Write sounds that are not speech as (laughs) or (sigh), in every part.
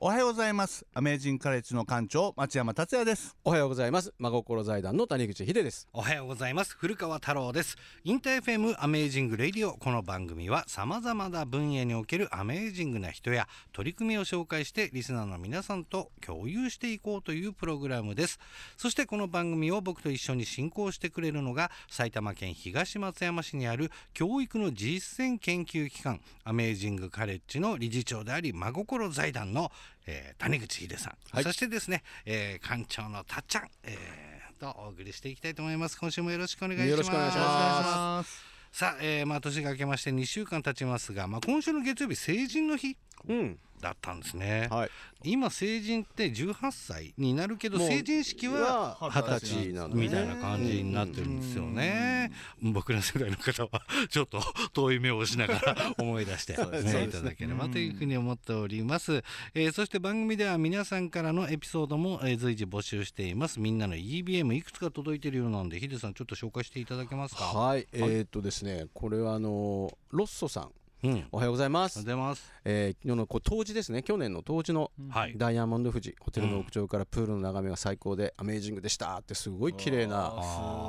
おはようございます。アメージングカレッジの館長町山達也です。おはようございます。真心財団の谷口秀です。おはようございます。古川太郎です。インター FM アメージングレディオ。この番組は様々な分野におけるアメージングな人や取り組みを紹介してリスナーの皆さんと共有していこうというプログラムです。そしてこの番組を僕と一緒に進行してくれるのが埼玉県東松山市にある教育の実践研究機関アメージングカレッジの理事長であり真心財団のえー、谷口秀さん、はい、そしてですね、えー、館長のたっちゃん、えー、とお送りしていきたいと思います。今週もよろしくお願いします。よろしくお願いします。さあ、えー、まあ年が明けまして2週間経ちますが、まあ、今週の月曜日成人の日、うん、だったんですね、はい、今成人って18歳になるけど成人式は二十歳みたいな感じになってるんですよね、僕ら世代の方は (laughs) ちょっと遠い目をしながら (laughs) 思い出してねいただければというふうに思っております、えー、そして番組では皆さんからのエピソードも、えー、随時募集しています。みんなの EBM いくつか届いているようなんでヒデさんちょっと紹介していただけますか？はい、えー、っとですねこれはあのロッソさんうん、おはようございます。おはようございます。えー、昨日のこう冬至ですね。去年の冬至のダイヤモンド富士、ホテルの屋上からプールの眺めが最高でアメージングでしたってすごい綺麗な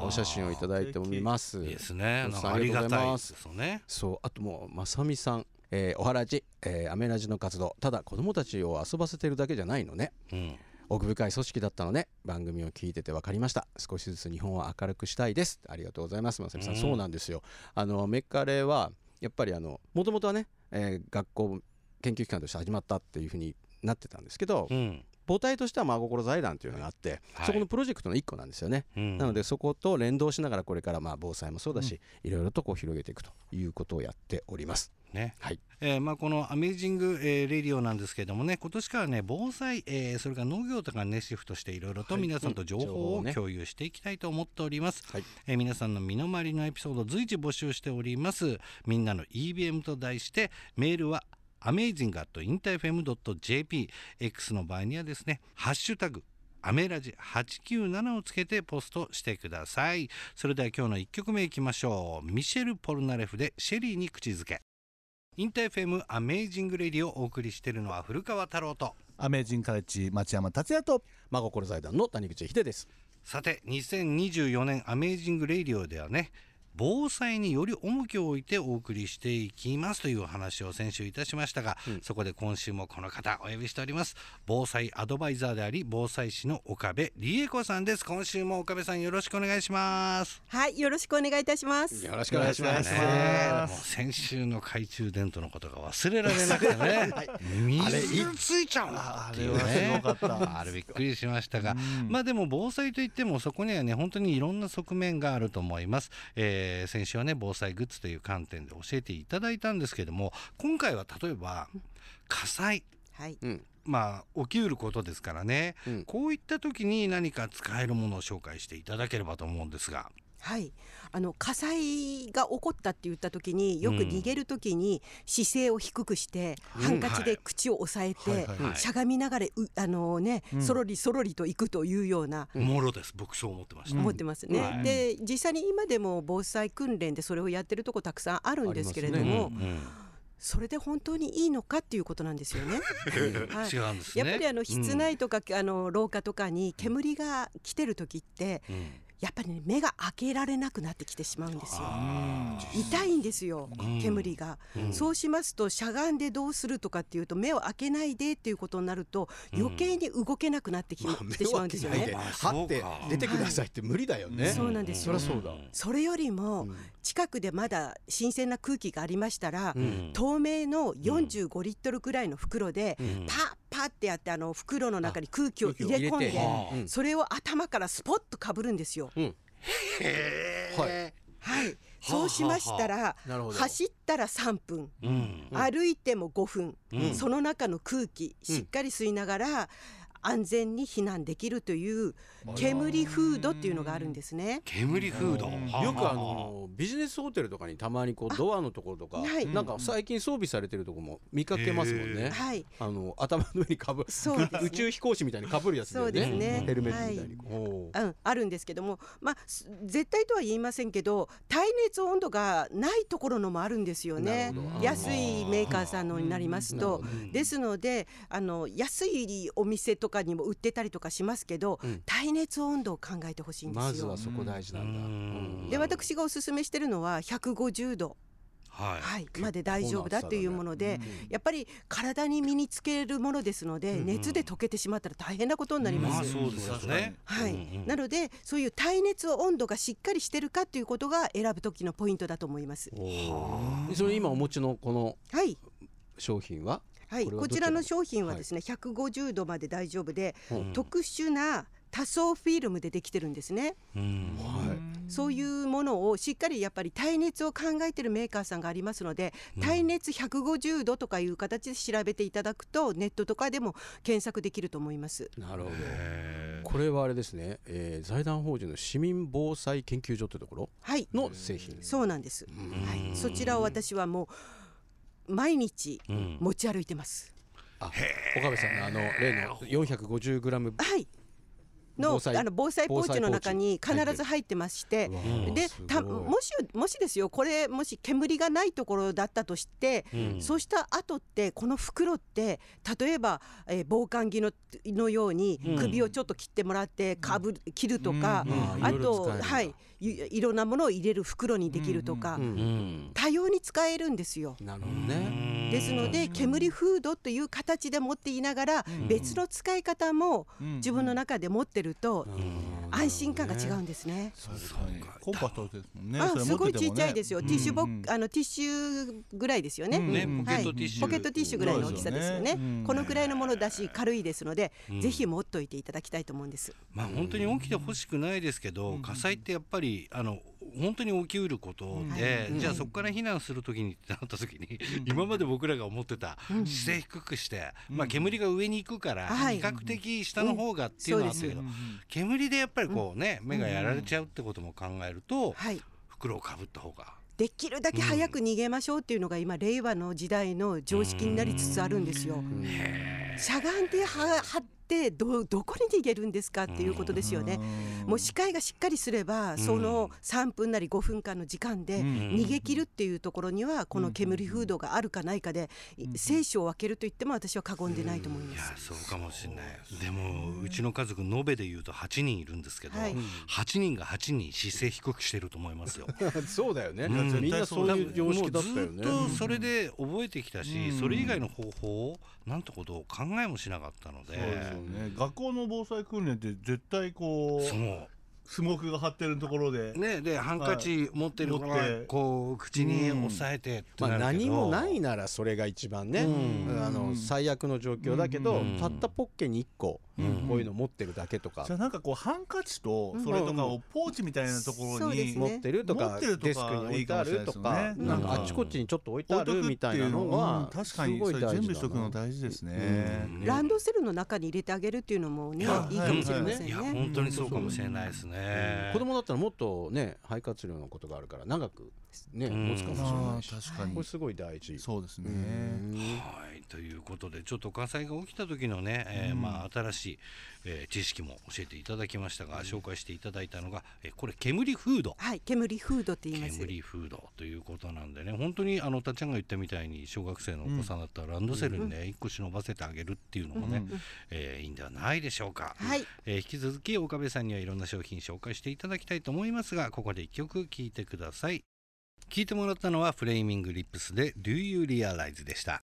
お写真をいただいております。いいですね。ありがとうございます。ね、そうあともうまさみさん。えー、おはらじ、えー、アメラジの活動。ただ子供たちを遊ばせてるだけじゃないのね、うん、奥深い組織だったのね。番組を聞いてて分かりました。少しずつ日本を明るくしたいです。ありがとうございますまさみさん、うん、そうなんですよ。あのメッカレはやっぱりあのもともとはね、えー、学校研究機関として始まったっていうふうになってたんですけど、うん、母体としては真心財団というのがあって、はい、そこのプロジェクトの一個なんですよね、うん、なのでそこと連動しながらこれからまあ防災もそうだし、いろいろとこう広げていくということをやっております。ね。はい。えーまあ、このアメージング、えー、レディオなんですけれどもね今年からね防災、えー、それから農業とかねシフトしていろいろと皆さんと情報を共有していきたいと思っております、はい、えー、皆さんの身の回りのエピソード随時募集しております。みんなの EBM と題してメールは amazing.interfm.jp X の場合にはですねハッシュタグアメラジ897をつけてポストしてください。それでは今日の1曲目いきましょう。ミシェル・ポルナレフでシェリーに口づけ。インター FM アメージングレディオをお送りしているのは古川太郎と。アメージングカレッジ町山達也と。真心財団の谷口秀です。さて2024年アメージングレディオではね防災により重きを置いてお送りしていきますという話を先週いたしましたが、うん、そこで今週もこの方お呼びしております。防災アドバイザーであり防災士の岡部理恵子さんです。今週も岡部さんよろしくお願いします。はいよろしくお願いいたします。よろしくお願いします、ね、もう先週の懐中電灯のことが忘れられなくてね、(laughs) はい、水ついちゃうあれはすごかった。あれびっくりしましたが、まあでも防災といってもそこにはね本当にいろんな側面があると思います、えーえー、先週はね防災グッズという観点で教えていただいたんですけども今回は例えば火災、はい。まあ起きうることですからね、うん、こういった時に何か使えるものを紹介していただければと思うんですが。はい、あの火災が起こったって言った時によく逃げる時に姿勢を低くして、うん、ハンカチで口を押さえて、しゃがみながらあのね、うん、そろりそろりと行くというような。もろです。僕そう思ってました、思ってますね、はい、で実際に今でも防災訓練でそれをやってるとこたくさんあるんですけれども、それで本当にいいのかっていうことなんですよね。(laughs) はい、違うんです、ね、やっぱりあの室内とか、うん、あの廊下とかに煙が来てる時って、うんやっぱりね目が開けられなくなってきてしまうんですよ。痛いんですよ煙が、うん、そうしますとしゃがんでどうするとかっていうと目を開けないでっていうことになると余計に動けなくなってき、うん、てしまう。んで。すよね、はって出てくださいって無理だよね、はい、そうなんです。よそそうだ。それよりも近くでまだ新鮮な空気がありましたら、うん、透明の45リットルぐらいの袋でパッパってやってあの袋の中に空気を入れ込んでそれを頭からスポッとかぶるんですよ。うん、はい、はい。そうしましたら走ったら3分、うん、歩いても5分、うん、その中の空気しっかり吸いながら、安全に避難できるという煙フードっていうのがあるんですね。煙フードよくあのビジネスホテルとかにたまにこうドアのところとか、はい。なんか最近装備されてるところも見かけますもんね。はい。あの頭の上にかぶそうですね。宇宙飛行士みたいにかぶるやつだよそうですね。ヘルメットみたいに。おーう。ん、あるんですけども、まあ、す絶対とは言いませんけど耐熱温度がないところのもあるんですよね。なるほど。安いメーカーさんのになりますと。ですのであの安いお店とかにも売ってたりとかしますけど、うん。耐熱温度を考えてほしいんですよ。まずはそこ大事なんだ。うん。うん。で私がおすすめしてるのは150度、はい。はい、まで大丈夫だというもので、やっぱり体に身につけるものですので、うん。熱で溶けてしまったら大変なことになります。まあそうですよね。はい、うんうん。なのでそういう耐熱温度がしっかりしてるかということが選ぶ時のポイントだと思います。それ今お持ちのこのはい、商品は、はい、こちら？こちらの商品はですね、150度まで大丈夫で、う。ん特殊な多層フィルムでできてるんですね。うん。はい。そういうものをしっかりやっぱり耐熱を考えてるメーカーさんがありますので、耐熱150度とかいう形で調べていただくとネットとかでも検索できると思います。なるほど。へこれはあれですね、えー財団法人の市民防災研究所というところ？はい、の製品。そうなんです。うん。はい、そちらを私はもう毎日持ち歩いてます。あ、岡部さんのあの例の 450g はい。の防災あの防災ポーチの中に必ず入ってまして、うんでたもしもしですよこれもし煙がないところだったとして、うん。そうした後ってこの袋って例えば、えー防寒着ののようにうん。首をちょっと切ってもらってかぶる切るとか、うん。あいろいろ使えるんだとはいいいろんなものを入れる袋にできるとか、うんうん多様に使えるんですよ。なるほどね。ですので煙フードという形で持っていながらうん。別の使い方もうん。自分の中で持ってるとうん。安心感が違うんですね。コンパクトですもんね。すごいち持っちゃいですよ。ティッシュボうんッあのティッシュぐらいですよね。うん。ねうん。ポケットティッシュポケットティッシュぐらいの大きさですよね。このくらいのものだし軽いですので、うん。ぜひ持っといていただきたいと思うんです。まあ本当に起きてほしくないですけど、火災ってやっぱりあの本当に起きうることで、うん。じゃあそこから避難するときにってなったときに、今まで僕らが思ってた姿勢低くして、まあ煙が上に行くから、はい。比較的下の方がっていうのはあったけど、うん。煙でやっぱりこうね、目がやられちゃうってことも考えると、はい。袋をかぶった方が。できるだけ早く逃げましょうっていうのが今令和の時代の常識になりつつあるんですよ。しゃがんでは張ってどどこに逃げるんですかっていうことですよね。もう視界がしっかりすれば、その3分なり5分間の時間でうん。逃げ切るっていうところにはこの煙フードがあるかないかで生死を分けると言っても私は過言でないと思いいやます。そうかもしれない。でもうちの家族延べで言うと8人いるんですけど、はい。8人が8人姿勢低くしてると思いますよ。(laughs) そうだよね。うん。みんなそういう常識だったよね。ずっとそれで覚えてきたし、うん。それ以外の方法をなんてことを考えもしなかったので、そうですよね。学校の防災訓練って絶対こそう。スモークが張ってるところで。ねでハンカチ持ってるから持って。こう口に押さえてってまあ何もないならそれが一番ね、うん。あの最悪の状況だけど、うん。たったポッケに1個、うん。こういうの持ってるだけとか。じゃあなんかこうハンカチとそれとかをポーチみたいなところに持ってるとかデスクに置いてあるとか。なんかあっちこっちにちょっと置いてあるみたいなのうんは確かにすごい大事だな。それ準備しとくの大事ですね。うん。ランドセルの中に入れてあげるっていうのもねいいかもしれませんいやね。本当にそうかもしれないですね。子供だったらもっとね肺活量のことがあるから長くねうん。持つかもしれないし。確かに。これすごい大事。そうですね。はい。ということでちょっと火災が起きた時のね、えーまあ、新しい、えー知識も教えていただきましたが、紹介していただいたのが、えーこれ煙フード。はい、煙フードって言います。煙フードということなんでね本当にあのたっちゃんが言ったみたいに小学生のお子さんだったらランドセルにね、一個忍ばせてあげるっていうのもね、えーいいんではないでしょうか、はい。えー引き続き岡部さんにはいろんな商品紹介していただきたいと思いますがここで一曲聴いてください。聴いてもらったのはフレーミングリップスで Do You Realize でした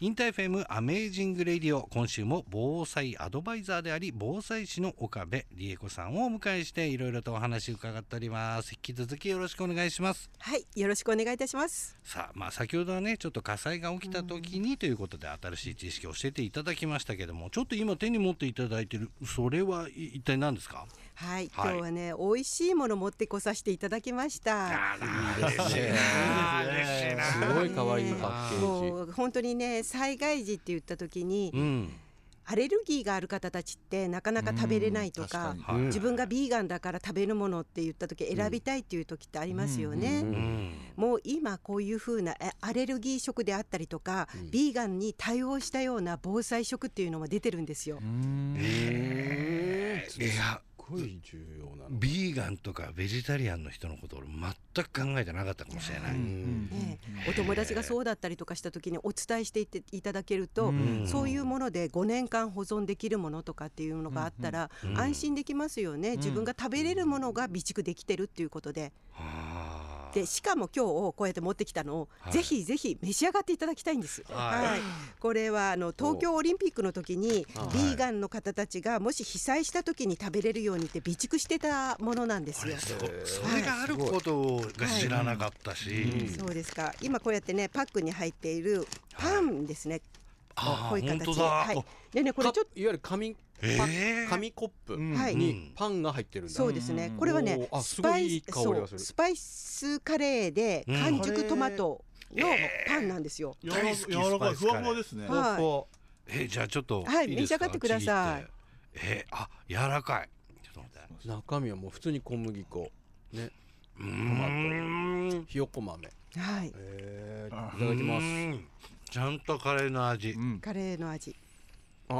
インター FM アメージングレディオ今週も防災アドバイザーであり防災士の岡部理恵子さんをお迎えしていろいろとお話伺っております。引き続きよろしくお願いします。はい、よろしくお願いいたします。さあまあ先ほどはねちょっと火災が起きた時にということで新しい知識を教えていただきましたけどもちょっと今手に持っていただいてるそれはい一体何ですか？はい、はい。今日はね、美味しいもの持ってこさせていただきました。あらいいですね嬉しいなすごい可愛いパッケー。ジもう本当にね、災害時って言った時に、うん。アレルギーがある方たちってなかなか食べれないとか自分がビーガンだから食べるものって言った時選びたいっていう時ってありますよね。うん。うん。もう今こういう風なえアレルギー食であったりとか、うん。ビーガンに対応したような防災食っていうのも出てるんですよ。うん。えー。いやすごい重要なの。ビーガンとかベジタリアンの人のこと俺全く考えてなかったかもしれない。うん。ねお友達がそうだったりとかした時にお伝えしていっていただけると、うん。そういうもので5年間保存できるものとかっていうのがあったらうん。安心できますよね、自分が食べれるものが備蓄できてるっていうことで。はあでしかも今日こうやって持ってきたのを、はい。ぜひぜひ召し上がっていただきたいんです。はい。はい、これはあの東京オリンピックの時にあビーガンの方たちがもし被災した時に食べれるようにって備蓄してたものなんですよ。そそれがあることが知らなかったし、うん。そうですか。今こうやってねパックに入っているパンですね、あこういう形本当だ。はい、でねこれちょっとかいわゆる紙紙コップにパンが入ってるんだ。そうですね、うん。これはねスパイすごいいい香りがする。そうスパイスカレーでうん。完熟トマトのパンなんですよ。柔らかい大好き柔らかいふわふわですね。はい。えじゃあちょっとはい召し上がってください。えあ柔らかい。中身はもう普通に小麦粉。ね。うーん。ひよこ豆。はい、えあーいただきます。うん。ちゃんとカレーの味、うん。カレーの味。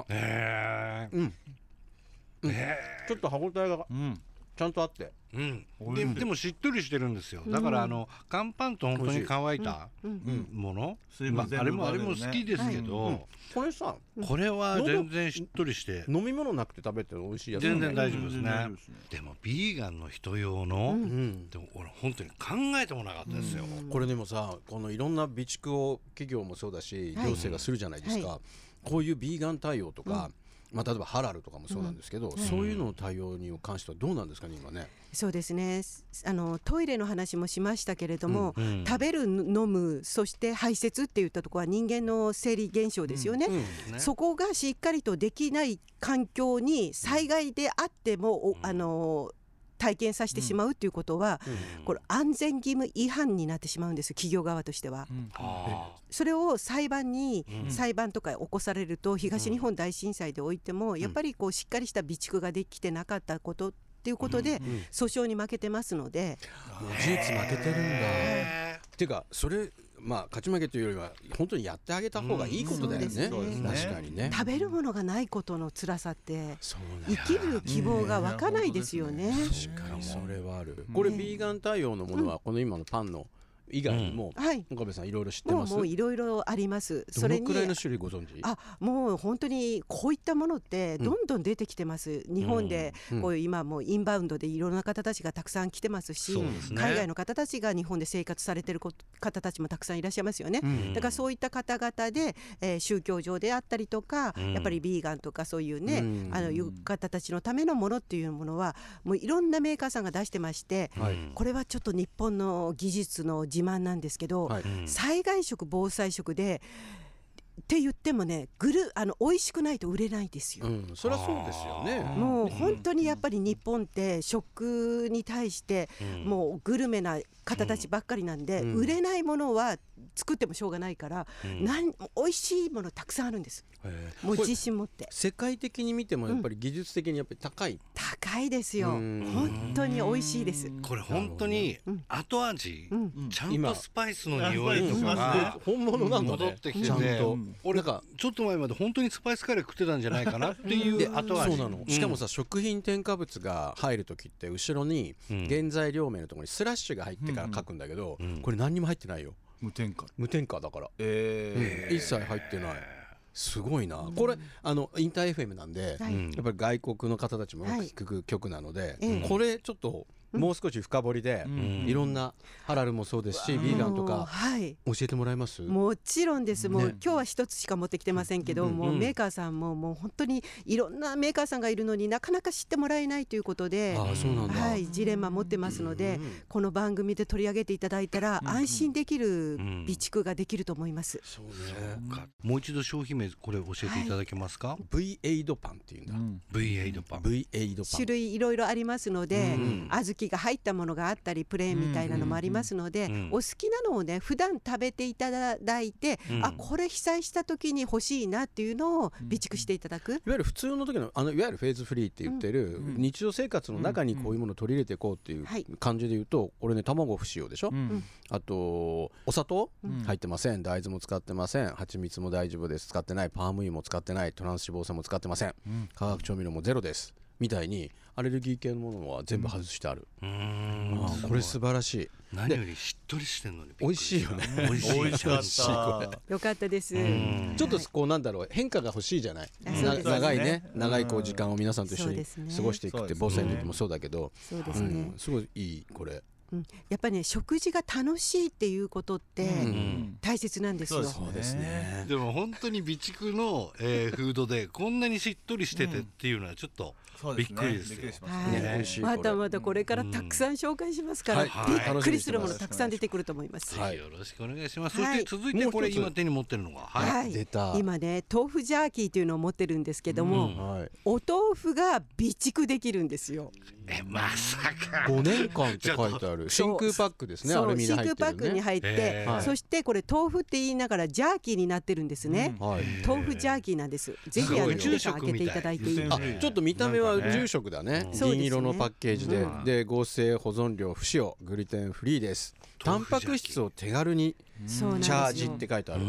えー。うん。えちょっと歯ごたえがうん。ちゃんとあって。ーうん。ででもしっとりしてるんですよ。だからあの乾パンと本当に乾いたうん。うん。もの、まああれもあれも好きですけど、うん。これさこれは全然しっとりして。飲み物なくて食べても美味しいやつ。全然大丈夫ですね。全然大丈夫ですね。でもビーガンの人用の、うん。うんでも俺本当に考えてもなかったですよ、これでもさこのいろんな備蓄を企業もそうだしはい。行政がするじゃないですか、はこういうビーガン対応とか、まあ、例えばハラルとかもそうなんですけど、ん。そういうのの対応に関してはどうなんですかね今ね。そうですね。あのトイレの話もしましたけれども、うん。食べる飲むそして排泄っていったところは人間の生理現象ですよね。うん。ねそこがしっかりとできない環境に災害であっても、おあの体験させてしまうっていうことは、うん。これ安全義務違反になってしまうんです企業側としては。うん。あそれを裁判に、うん。裁判とか起こされると東日本大震災でおいても、やっぱりこうしっかりした備蓄ができてなかったことっていうことで、うん。訴訟に負けてますので、事実負けてるんだ。へっていうかそれまあ勝ち負けというよりは本当にやってあげた方がいいことだよね。うんそうですね確かにね。食べるものがないことの辛さって生きる希望が湧かないですよね。確かにそれはある。これビーガン対応のものはこの今のパンの以外にも、はい、岡部さんいろいろ知ってます？もういろいろあります。それにどのくらいの種類ご存知？あもう本当にこういったものってどんどん出てきてます、日本でうん。こういう今もうインバウンドでいろんな方たちがたくさん来てますし、ね。海外の方たちが日本で生活されてるこ方たちもたくさんいらっしゃいますよね。うん。だからそういった方々で、えー宗教上であったりとか、うん。やっぱりビーガンとかそういうね、うん。あのいう方たちのためのものっていうものはもういろんなメーカーさんが出してまして、はい。これはちょっと日本の技術の自慢なんですけど、はい。うん。災害食防災食でって言ってもねぐるあの美味しくないと売れないですよ。うん、そりゃそうですよね。もう本当にやっぱり日本って食に対してうん。もうグルメな方たちばっかりなんで、うん。売れないものは作ってもしょうがないから、うん。なん美味しいものたくさんあるんです。もう自信持って。世界的に見てもやっぱり技術的にやっぱり高い。高いですよ。うん。本当に美味しいです。これ本当にうん。後味、うん。うんちゃんと今スパイスの匂いとかうん。が本物なんだね。戻ってきててちゃんと。うん。俺なんかちょっと前まで本当にスパイスカレー食ってたんじゃないかなってい (laughs) でう後味。そうなの、しかもさ食品添加物が入る時って後ろにうん。原材料名のところにスラッシュが入ってから書くんだけど、うん。これ何にも入ってないよ。無添加。無添加だから、えうん一切入ってない。すごいな、これあのインター FM なんで、はい。うんやっぱり外国の方たちもよく聞く曲なので、ええ。これちょっともう少し深掘りで、ん。いろんなハラルもそうですし、もうビーガンとかはい。教えてもらえます？もちろんです。もう、ね今日は一つしか持ってきてませんけど、もうメーカーさんももう本当にいろんなメーカーさんがいるのになかなか知ってもらえないということでああそうなんだ、はい、ジレンマ持ってますので、この番組で取り上げていただいたら、安心できる備蓄ができると思います。そうかもう一度商品名これ教えていただけますか、V エイドパンっていうんだ、V エイドパン。V エイドパン。種類いろいろありますので、うん。小豆気が入ったものがあったりプレーンみたいなのもありますので、うんお好きなのをね普段食べていただいて、うん。あこれ被災した時に欲しいなっていうのを備蓄していただく、いわゆる普通の時のあのいわゆるフェーズフリーって言ってる、うん。日常生活の中にこういうものを取り入れていこうっていうはい。感じで言うとこれね卵不使用でしょ、うん。あとお砂糖、うん。入ってません。大豆も使ってません。蜂蜜も大丈夫です。使ってない。パーム油も使ってない。トランス脂肪酸も使ってません。うん。化学調味料もゼロですみたいにアレルギー系のものは全部外してある、うーんああこれ素晴らしい。何よりしっとりしてんのに美味しいよね。美味しい美味しかっしい。これたよかったです、うん。ちょっとこうなんだろう変化が欲しいじゃない、なあそうですね。長いね。うん長いこう時間を皆さんと一緒に過ごしていくって防災の時もそうだけど、そうですね、うん、すごいいいこれうん。やっぱりね食事が楽しいっていうことってうん。大切なんですよ、そうですね。でも本当に備蓄の、えー (laughs) フードでこんなにしっとりしててっていうのはちょっとびっくりですよ。びっくりしまはい。したまだまだこれからたくさん紹介しますから、はい。はいびっくりするものたくさん出てくると思います。はい。よろしくお願いします、はい。そして続いてこれ今手に持ってるのが。はい、はい。出た。今ね豆腐ジャーキーというのを持ってるんですけども、うん。はい、お豆腐が備蓄できるんですよ。えまさか。5年間って書いてある。真空パックですね。アルミに真入ってるね。空パックに入って、そしてこれ豆腐って言いながらジャーキーになってるんですね。はい。豆腐ジャーキーなんです。ぜひあの開けていただいていいあちょっと見た目は宇宙食だね。うん銀色のパッケージで、うん。で合成保存料不使用。グルテンフリーですタンパク質を手軽にチよ。ャージって書いてある、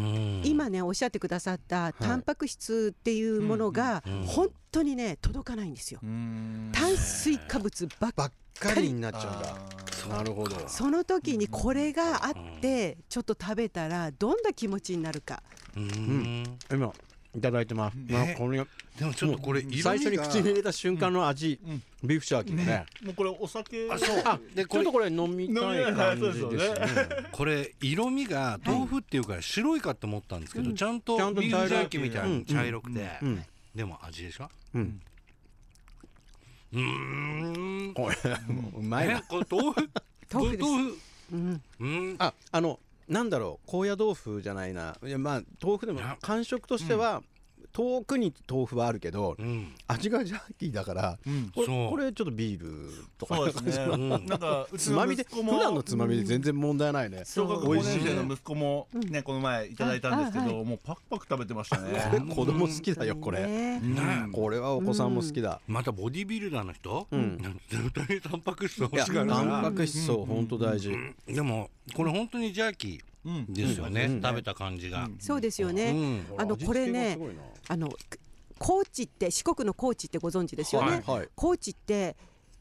今ねおっしゃってくださったタンパク質っていうものが本当にね届かないんですよ。うん。炭水化物ばっかり。になっちゃうんあだ。ーなるほど。その時にこれがあってちょっと食べたらどんな気持ちになるか。うん。今いただいてます、ね。まあこれでもちょっとこれ最初に口に入れた瞬間の味、うん。ビーフシャーキーだね。もうこれお酒。あそう。あでこれ。ちょっとこれ飲みたい感じです飲みたいね。(laughs) これ色味が豆腐っていうから白いかと思ったんですけど、うん。ちゃんとちゃんとビーフジャーキーみたいうんに茶色くて、うん。でも味でしょ？うん。うーん。これうまいな。えこれ豆腐？豆腐うん。ああのなんだろう高野豆腐じゃないな。いやまあ豆腐でも感触としては、遠くに豆腐はあるけどうん。味がジャーキーだからうん。これこれちょっとビール。とかそうですね。うん。(laughs) なんかつまみで普段のつまみで全然問題ないね、小学5美味しい年生の息子もねこの前いただいたんですけあどもうパクパク食べてましたね。(laughs) 子供好きだよこれ、ね。うん。ねこれはお子さんも好きだ、またボディビルダーの人、絶対にタンパク質いや欲しがるかタンらパク質そう本当大事、でもこれ本当にジャーキうんーですよね、うん。食べた感じが、そうですようねん。あのこれねあの高知って四国の高知ってご存知ですよね、はいはい高知って、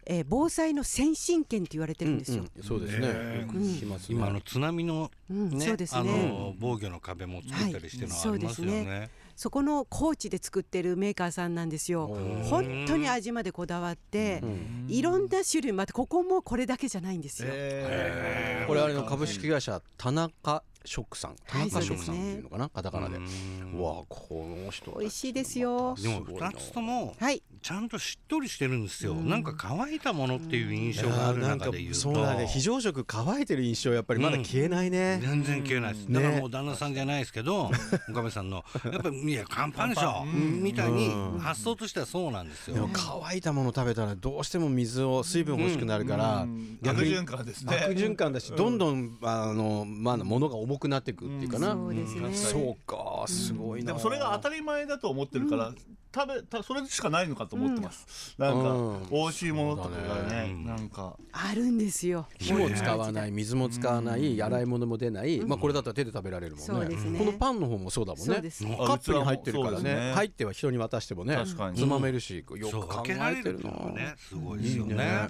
えー防災の先進権って言われてるん。ですよ、うん。うん。そうですね、よく聞きますね今あの津波のうん。ねそうですねの防御の壁も作ったりしてるのはありますよはいそうね。そこの高知で作ってるメーカーさんなんですよ。本当に味までこだわってう、ん。いろんな種類またここもこれだけじゃないんですよ、えー。これあれの株式会社田中食さん。田はい中食さんっていうのかな、カタカナで、わこの人美味しいですよ。でも二つともはいちゃんとしっとりしてるんですよ。うん。なんか乾いたものっていう印象がある中で言うと、そうだね非常食乾いてる印象やっぱりまだ消えないね、全然消えないです。ね。だからもう旦那さんじゃないですけど、(laughs) 岡部さんのやっぱりいや乾パンでしょ。うん。みたいにうん。発想としてはそうなんですよ。でも。乾いたもの食べたらどうしても水を水分欲しくなるから、うん。逆循環ですね。悪循環だし、どんどんあのまあ物が重くなっていくっていうかな、そうですね、そうかすごいな、でもそれが当たり前だと思ってるから、食べたそれしかないのかと思ってます、なんか、うん。美味しいものとかがねね。なんか。あるんですよ。火も使わない水も使わない洗い物も出ない、まあこれだったら手で食べられるもんね。ね。このパンの方もそうだもんね。カップに入ってるからね。入っては人に渡してもね。確かに。つまめるし、よく考分けらえてるのがねすごいですよね。いいね。は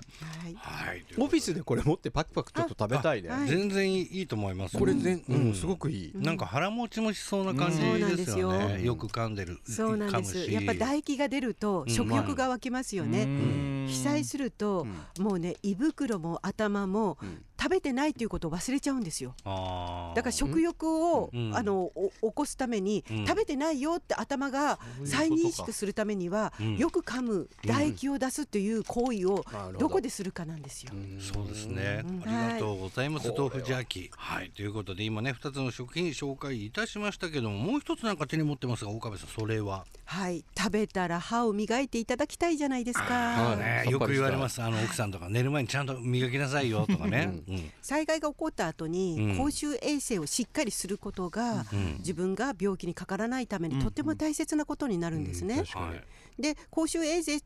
い。はい。オフィスでこれ持ってパクパクちょっと食べたいね。あはい。全然いいと思います。これ全、うん。うんすごくいい、なんか腹持ちもしそうな感じうん。ですよ。ね。よく噛んでる。そうなんです。噛むし。やっぱ唾液が出ると食欲が湧きますよね、うん。被災すると、もうね胃袋も頭も、うん食べてないということを忘れちゃうんですよ。だから食欲を、うん。あのお起こすために、うん。食べてないよって頭が再認識するためには、うん。よく噛む唾液を出すという行為をど。どこでするかなんですよ。そうですね、うん。ありがとうございます、はい。豆腐ジャーキーはい。ということで今ね2つの食品紹介いたしましたけどももう一つなんか手に持ってますが岡部さんそれは、はい、食べたら歯を磨いていただきたいじゃないですか。はいね。よく言われます。あの奥さんとか寝る前にちゃんと磨きなさいよとかね、う (laughs) ん災害が起こった後うん。に公衆衛生をしっかりすることが、うん。自分が病気にかからないためにとっても大切なことになるんですね。で公衆衛生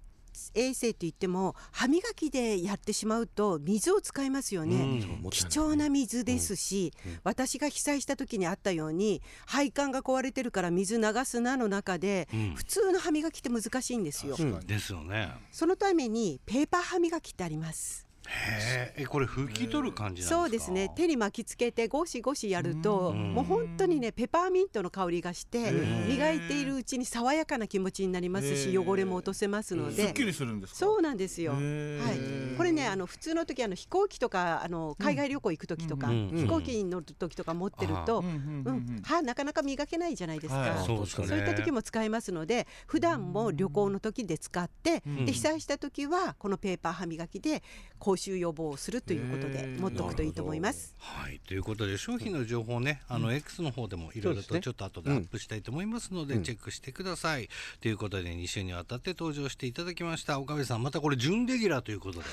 衛生って言っても歯磨きでやってしまうと水を使いますよね。うん。貴重な水ですし、うん。私が被災した時にあったように配管が壊れてるから水流すなの中で、うん。普通の歯磨きって難しいんですよ。うん。ですよね。そのためにペーパー歯磨きってあります。へええこれ拭き取る感じなんですか？そうですね。手に巻きつけてゴシゴシやるとうん。もう本当にねペパーミントの香りがしてん磨いているうちに爽やかな気持ちになりますし汚れも落とせますので。すっきりするんですか？そうなんですよ。はい、これねあの普通の時あの飛行機とかあの海外旅行行く時とか、うん飛行機に乗る時とか持ってると、うん歯なかなか磨けないじゃないですか。はい。そうですかね。そういった時も使えますので普段も旅行の時で使って、うん。で被災した時はこのペーパー歯磨きで口臭予防をするということで持っておくといいと思います。はい。ということで商品の情報ね、あの X の方でもいろいろとちょっと後でアップしたいと思いますので、うん。チェックしてください、ということで2週にわたって登場していただきました。岡部さんまたこれ準レギュラーということで。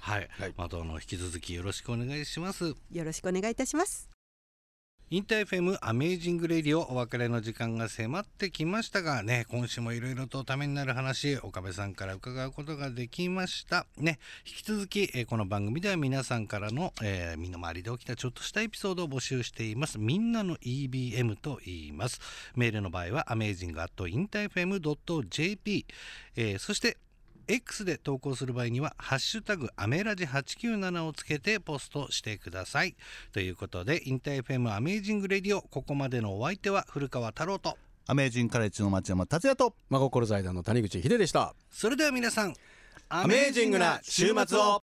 はい、はい。またあの引き続きよろしくお願いします。よろしくお願いいたします。インター FM アメージングレディオお別れの時間が迫ってきましたがね今週もいろいろとためになる話岡部さんから伺うことができました。ね引き続き、えこの番組では皆さんからの、えー身の回りで起きたちょっとしたエピソードを募集しています。みんなの EBM と言います。メールの場合は amazing.interfm.jp、えーそして X で投稿する場合には「ハッシュタグアメラジ897」をつけてポストしてください。ということでインター FM アメージングレディオここまでのお相手は古川太郎とアメージングカレッジの町山達也と真心財団の谷口秀でした。それでは皆さんアメージングな週末を